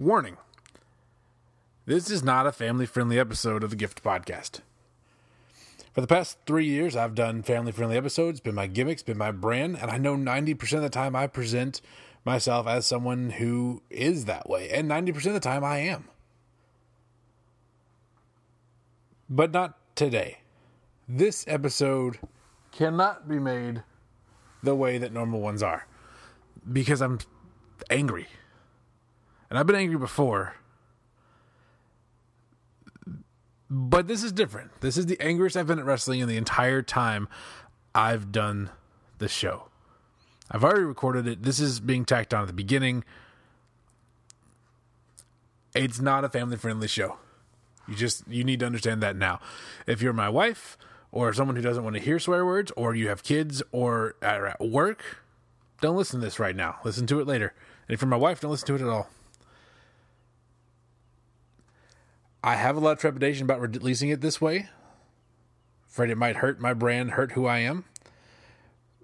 Warning This is not a family friendly episode of the Gift Podcast. For the past three years, I've done family friendly episodes, been my gimmicks, been my brand, and I know 90% of the time I present myself as someone who is that way, and 90% of the time I am. But not today. This episode cannot be made the way that normal ones are because I'm angry. And I've been angry before. But this is different. This is the angriest I've been at wrestling in the entire time I've done the show. I've already recorded it. This is being tacked on at the beginning. It's not a family friendly show. You just you need to understand that now. If you're my wife or someone who doesn't want to hear swear words or you have kids or are at work, don't listen to this right now. Listen to it later. And if you're my wife, don't listen to it at all. I have a lot of trepidation about releasing it this way. Afraid it might hurt my brand, hurt who I am.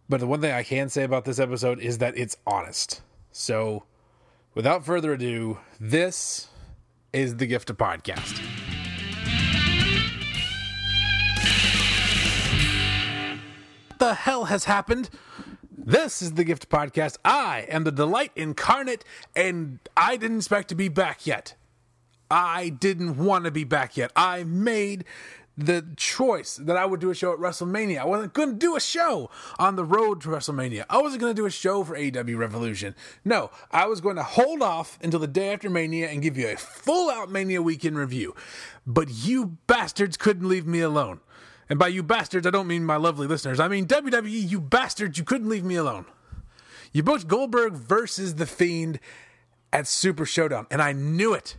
But the one thing I can say about this episode is that it's honest. So, without further ado, this is the Gift of Podcast. What the hell has happened? This is the Gift Podcast. I am the delight incarnate, and I didn't expect to be back yet. I didn't want to be back yet. I made the choice that I would do a show at WrestleMania. I wasn't going to do a show on the road to WrestleMania. I wasn't going to do a show for AEW Revolution. No, I was going to hold off until the day after Mania and give you a full out Mania weekend review. But you bastards couldn't leave me alone. And by you bastards, I don't mean my lovely listeners. I mean WWE, you bastards, you couldn't leave me alone. You booked Goldberg versus The Fiend at Super Showdown, and I knew it.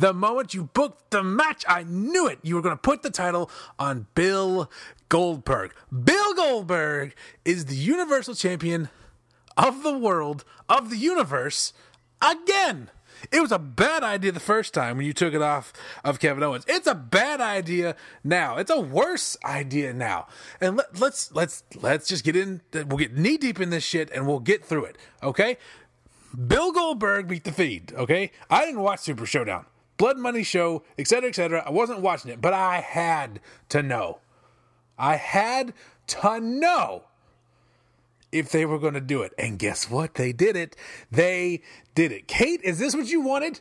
The moment you booked the match, I knew it. You were going to put the title on Bill Goldberg. Bill Goldberg is the Universal Champion of the world, of the universe, again. It was a bad idea the first time when you took it off of Kevin Owens. It's a bad idea now. It's a worse idea now. And let, let's let's let's just get in. We'll get knee deep in this shit and we'll get through it. Okay. Bill Goldberg beat the Fiend. Okay. I didn't watch Super Showdown. Blood Money Show, etc., etc. I wasn't watching it, but I had to know. I had to know if they were going to do it. And guess what? They did it. They did it. Kate, is this what you wanted?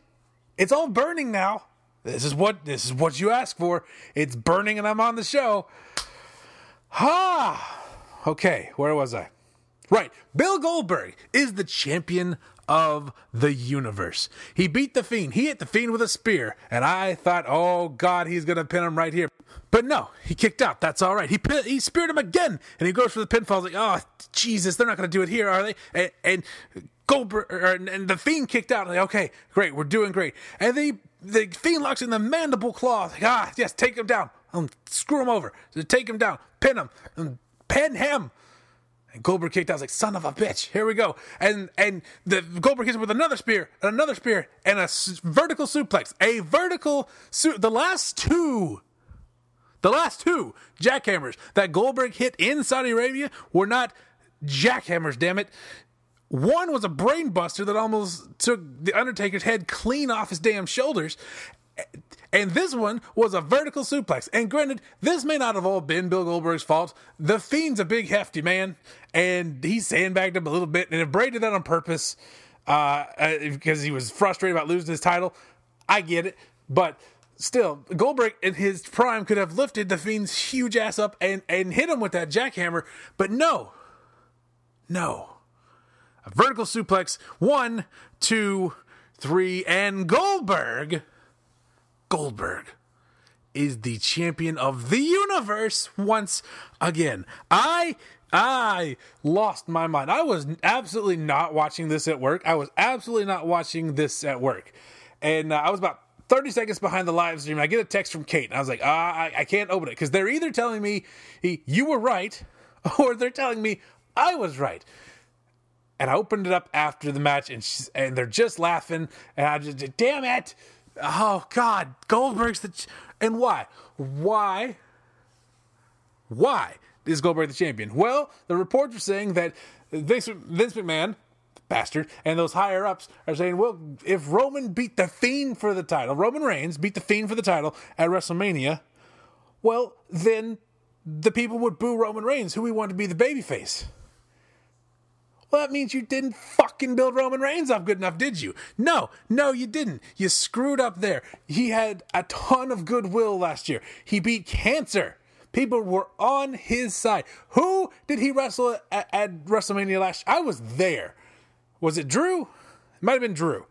It's all burning now. This is what this is what you asked for. It's burning and I'm on the show. Ha! Okay, where was I? Right. Bill Goldberg is the champion of the universe. He beat the Fiend. He hit the Fiend with a spear, and I thought, oh God, he's gonna pin him right here. But no, he kicked out. That's all right. He pin, he speared him again, and he goes for the pinfall. Like, oh Jesus, they're not gonna do it here, are they? And, and Goldberg and the Fiend kicked out. Like, okay, great, we're doing great. And the the Fiend locks in the mandible claw. Like, ah, yes, take him down. Um, screw him over. Take him down. Pin him. Um, pin him. And Goldberg kicked out. I was like, son of a bitch. Here we go. And and the Goldberg hits him with another spear, and another spear, and a s- vertical suplex. A vertical su- the last two the last two jackhammers that Goldberg hit in Saudi Arabia were not jackhammers, damn it. One was a brainbuster that almost took the Undertaker's head clean off his damn shoulders. And this one was a vertical suplex. And granted, this may not have all been Bill Goldberg's fault. The Fiend's a big, hefty man, and he sandbagged him a little bit. And if Bray did that on purpose, uh, uh, because he was frustrated about losing his title, I get it. But still, Goldberg in his prime could have lifted the Fiend's huge ass up and, and hit him with that jackhammer. But no, no. A vertical suplex, one, two, three, and Goldberg Goldberg is the champion of the universe once again. I I lost my mind. I was absolutely not watching this at work. I was absolutely not watching this at work. And uh, I was about 30 seconds behind the live stream. I get a text from Kate, and I was like, ah, I, I can't open it because they're either telling me you were right or they're telling me I was right. And I opened it up after the match, and and they're just laughing, and I just, damn it, oh God, Goldberg's the, ch- and why, why, why is Goldberg the champion? Well, the reports are saying that Vince, Vince McMahon bastard. And those higher ups are saying, well, if Roman beat the Fiend for the title, Roman Reigns beat the Fiend for the title at WrestleMania, well, then the people would boo Roman Reigns, who we want to be the babyface. Well, that means you didn't fucking build Roman Reigns up good enough, did you? No, no, you didn't. You screwed up there. He had a ton of goodwill last year. He beat cancer. People were on his side. Who did he wrestle at, at WrestleMania last? I was there. Was it Drew? It might have been Drew.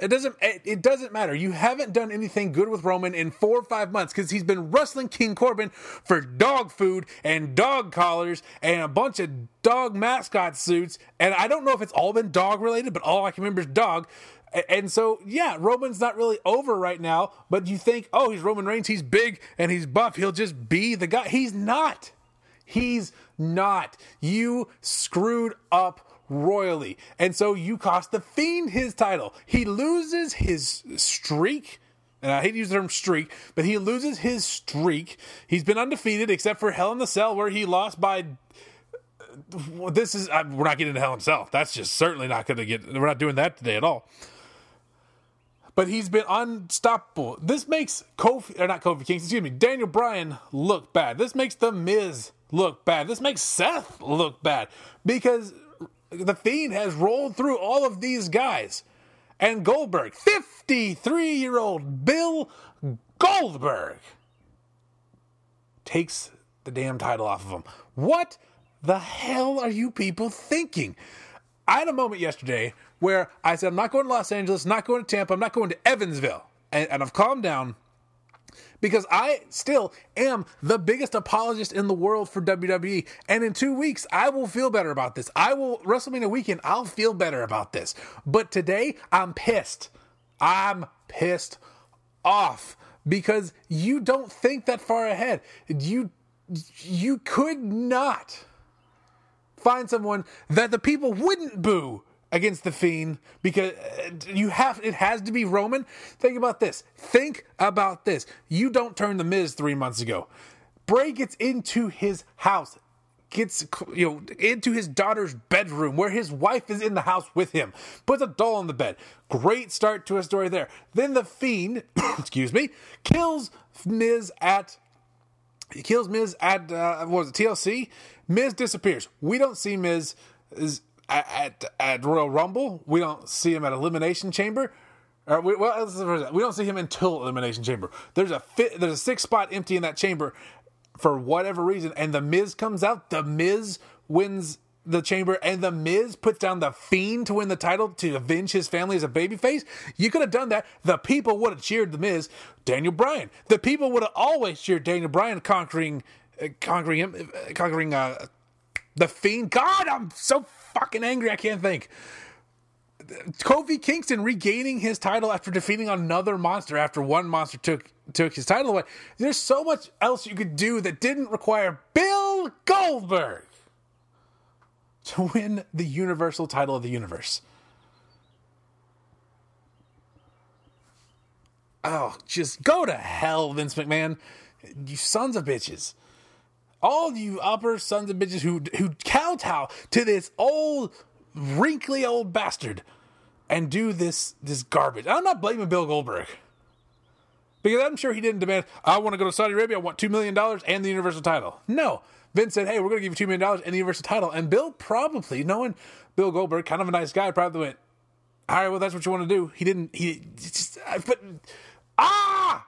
It doesn't. It, doesn't matter. You haven't done anything good with Roman in four or five months because he's been wrestling King Corbin for dog food and dog collars and a bunch of dog mascot suits. And I don't know if it's all been dog related, but all I can remember is dog. And so, yeah, Roman's not really over right now. But you think, oh, he's Roman Reigns. He's big and he's buff. He'll just be the guy. He's not. He's not. You screwed up royally. And so you cost the Fiend his title. He loses his streak. And I hate to use the term streak, but he loses his streak. He's been undefeated except for Hell in the Cell, where he lost by. Uh, this is we're not getting to Hell in the Cell. That's just certainly not going to get. We're not doing that today at all. But he's been unstoppable. This makes Kofi, or not Kofi Kingston, excuse me, Daniel Bryan look bad. This makes The Miz look bad. This makes Seth look bad because the Fiend has rolled through all of these guys. And Goldberg, 53 year old Bill Goldberg, takes the damn title off of him. What the hell are you people thinking? I had a moment yesterday where I said, I'm not going to Los Angeles, not going to Tampa, I'm not going to Evansville. And, and I've calmed down because I still am the biggest apologist in the world for WWE. And in two weeks, I will feel better about this. I will, WrestleMania weekend, I'll feel better about this. But today, I'm pissed. I'm pissed off because you don't think that far ahead. You, you could not find someone that the people wouldn't boo against the Fiend because uh, you have it has to be Roman. Think about this. Think about this. You don't turn the Miz three months ago. Bray gets into his house, gets you know into his daughter's bedroom where his wife is in the house with him. Puts a doll on the bed. Great start to a story there. Then the Fiend, excuse me, kills Miz at he kills Miz at uh, what was it TLC. Miz disappears. We don't see Miz. Is, at, at Royal Rumble. We don't see him at Elimination Chamber. Or we, well, we don't see him until Elimination Chamber. There's a fit, there's a six spot empty in that chamber for whatever reason, and the Miz comes out. The Miz wins the chamber, and the Miz puts down the Fiend to win the title to avenge his family as a babyface. You could have done that. The people would have cheered the Miz, Daniel Bryan. The people would have always cheered Daniel Bryan conquering, uh, conquering him, uh, conquering uh, the Fiend. God, I'm so fucking angry. I can't think. Kofi Kingston regaining his title after defeating another monster after one monster took took his title away. There's so much else you could do that didn't require Bill Goldberg to win the universal title of the universe. Oh, just go to hell, Vince McMahon. You sons of bitches all you upper sons of bitches who who kowtow to this old wrinkly old bastard and do this this garbage. I'm not blaming Bill Goldberg. Because I'm sure he didn't demand, I want to go to Saudi Arabia, I want $2 million and the Universal title. No. Vince said, hey, we're going to give you $2 million and the Universal title. And Bill probably, knowing Bill Goldberg, kind of a nice guy, probably went, all right, well, that's what you want to do. He didn't, he just, ah!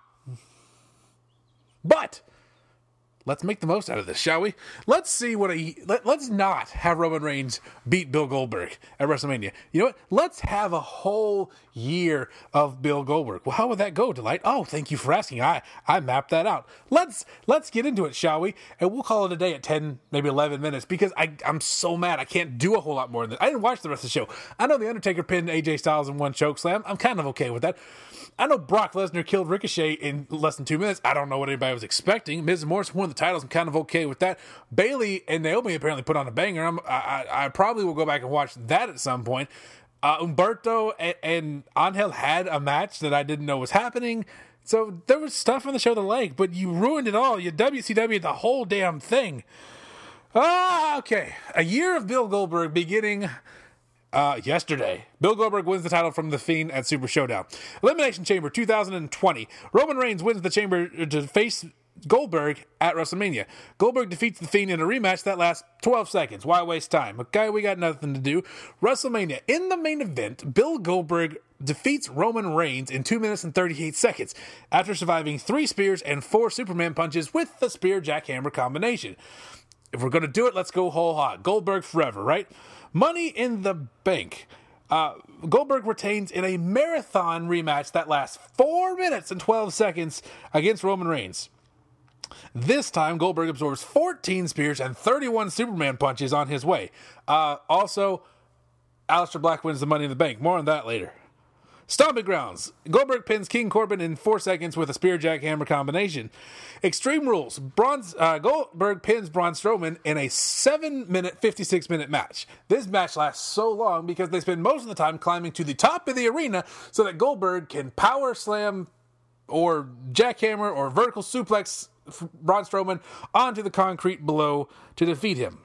But let's make the most out of this, shall we? Let's see what a let, let's not have Roman Reigns beat Bill Goldberg at WrestleMania. You know what? Let's have a whole year of Bill Goldberg. Well, how would that go, Delight? Oh, thank you for asking. I I mapped that out. Let's let's get into it, shall we? And we'll call it a day at ten, maybe eleven minutes because I I'm so mad I can't do a whole lot more than that. I didn't watch the rest of the show. I know the Undertaker pinned AJ Styles in one choke slam. I'm kind of okay with that. I know Brock Lesnar killed Ricochet in less than two minutes. I don't know what anybody was expecting. Miz Morris won the titles. I'm kind of okay with that. Bayley and Naomi apparently put on a banger. I'm, I, I probably will go back and watch that at some point. Uh, Humberto and, and Angel had a match that I didn't know was happening. So there was stuff on the show to like, but you ruined it all. You WCW the whole damn thing. Ah, okay. A year of Bill Goldberg beginning uh, yesterday. Bill Goldberg wins the title from The Fiend at Super Showdown. Elimination Chamber 2020. Roman Reigns wins the chamber to face Goldberg at WrestleMania. Goldberg defeats The Fiend in a rematch that lasts 12 seconds. Why waste time? Okay, we got nothing to do. WrestleMania. In the main event, Bill Goldberg defeats Roman Reigns in 2 minutes and 38 seconds after surviving three spears and four Superman punches with the spear jackhammer combination. If we're going to do it, let's go whole hot. Goldberg forever, right? Money in the bank. Uh, Goldberg retains in a marathon rematch that lasts 4 minutes and 12 seconds against Roman Reigns. This time, Goldberg absorbs 14 spears and 31 Superman punches on his way. Uh, also, Aleister Black wins the Money in the Bank. More on that later. Stomping Grounds. Goldberg pins King Corbin in four seconds with a spear jackhammer combination. Extreme Rules. Braun's, uh, Goldberg pins Braun Strowman in a 7 minute, 56 minute match. This match lasts so long because they spend most of the time climbing to the top of the arena so that Goldberg can power slam or jackhammer or vertical suplex Braun Strowman onto the concrete below to defeat him.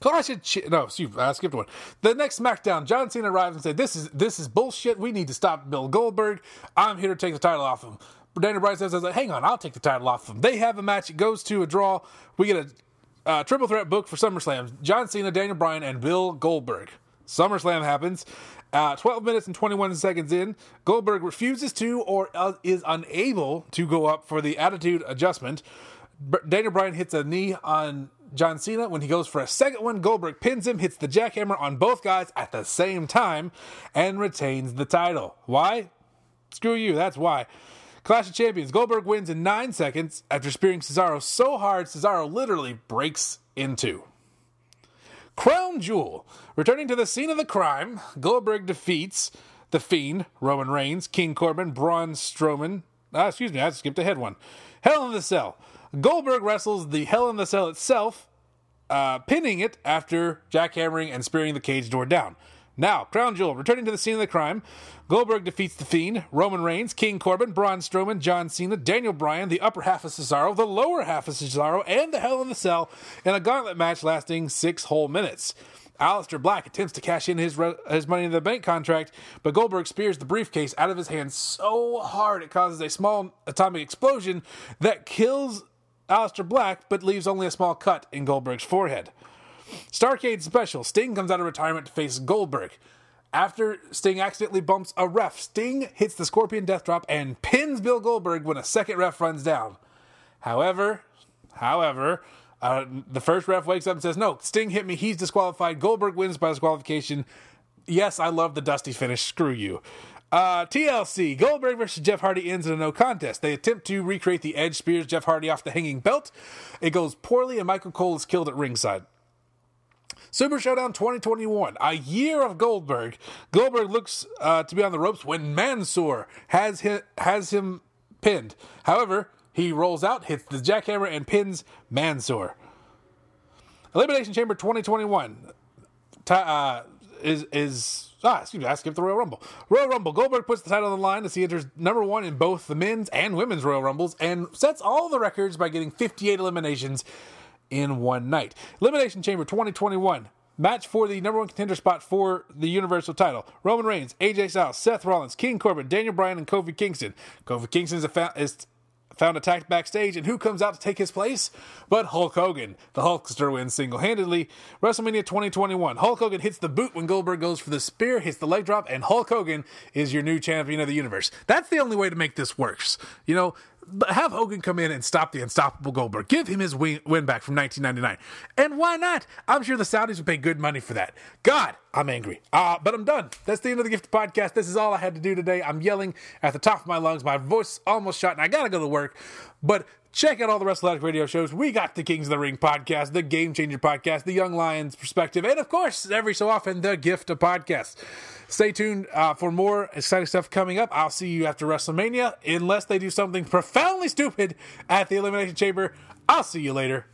Clash of Ch- no, excuse, me, I skipped one. The next SmackDown, John Cena arrives and said, "This is this is bullshit. We need to stop Bill Goldberg. I'm here to take the title off him." Daniel Bryan says, "Hang on, I'll take the title off him." They have a match. It goes to a draw. We get a uh, triple threat book for SummerSlam: John Cena, Daniel Bryan, and Bill Goldberg. SummerSlam happens. Uh, 12 minutes and 21 seconds in, Goldberg refuses to or uh, is unable to go up for the attitude adjustment. Daniel Bryan hits a knee on John Cena. When he goes for a second one, Goldberg pins him, hits the jackhammer on both guys at the same time, and retains the title. Why? Screw you, that's why. Clash of Champions. Goldberg wins in nine seconds after spearing Cesaro so hard Cesaro literally breaks into. Crown Jewel. Returning to the scene of the crime, Goldberg defeats The Fiend, Roman Reigns, King Corbin, Braun Strowman. Ah, excuse me, I skipped ahead one. Hell in the Cell. Goldberg wrestles the Hell in the Cell itself, uh, pinning it after jackhammering and spearing the cage door down. Now, Crown Jewel, returning to the scene of the crime, Goldberg defeats The Fiend, Roman Reigns, King Corbin, Braun Strowman, John Cena, Daniel Bryan, the upper half of Cesaro, the lower half of Cesaro, and the Hell in the Cell in a gauntlet match lasting six whole minutes. Aleister Black attempts to cash in his re- his Money in the Bank contract, but Goldberg spears the briefcase out of his hand so hard it causes a small atomic explosion that kills Aleister Black, but leaves only a small cut in Goldberg's forehead. Starcade Special Sting comes out of retirement to face Goldberg. After Sting accidentally bumps a ref, Sting hits the Scorpion Death Drop and pins Bill Goldberg when a second ref runs down. However, however, uh, the first ref wakes up and says, "No, Sting hit me. He's disqualified. Goldberg wins by disqualification." Yes, I love the dusty finish. Screw you. Uh, TLC Goldberg versus Jeff Hardy ends in a no contest. They attempt to recreate the Edge spears Jeff Hardy off the hanging belt. It goes poorly, and Michael Cole is killed at ringside. Super Showdown 2021, a year of Goldberg. Goldberg looks uh, to be on the ropes when Mansoor has him, has him pinned. However, he rolls out, hits the jackhammer, and pins Mansoor. Elimination Chamber 2021 uh, is is ah excuse me I skipped the Royal Rumble. Royal Rumble Goldberg puts the title on the line as he enters number one in both the men's and women's Royal Rumbles and sets all the records by getting 58 eliminations in one night. Elimination Chamber 2021. Match for the number one contender spot for the Universal title. Roman Reigns, AJ Styles, Seth Rollins, King Corbin, Daniel Bryan, and Kofi Kingston. Kofi Kingston is, fa- is found attacked backstage, and who comes out to take his place? But Hulk Hogan. The Hulkster wins single handedly. WrestleMania 2021. Hulk Hogan hits the boot when Goldberg goes for the spear, hits the leg drop, and Hulk Hogan is your new champion of the universe. That's the only way to make this work. You know, have Hogan come in and stop the unstoppable Goldberg. Give him his win, win back from 1999. And why not? I'm sure the Saudis would pay good money for that. God, I'm angry. Uh, but I'm done. That's the end of the Gift Podcast. This is all I had to do today. I'm yelling at the top of my lungs. My voice almost shot, and I got to go to work. But check out all the WrestleLatic radio shows. We got the Kings of the Ring podcast, the Game Changer podcast, the Young Lions perspective, and of course, every so often, the Gift of Podcasts. Stay tuned uh, for more exciting stuff coming up. I'll see you after WrestleMania, unless they do something profoundly stupid at the Elimination Chamber. I'll see you later.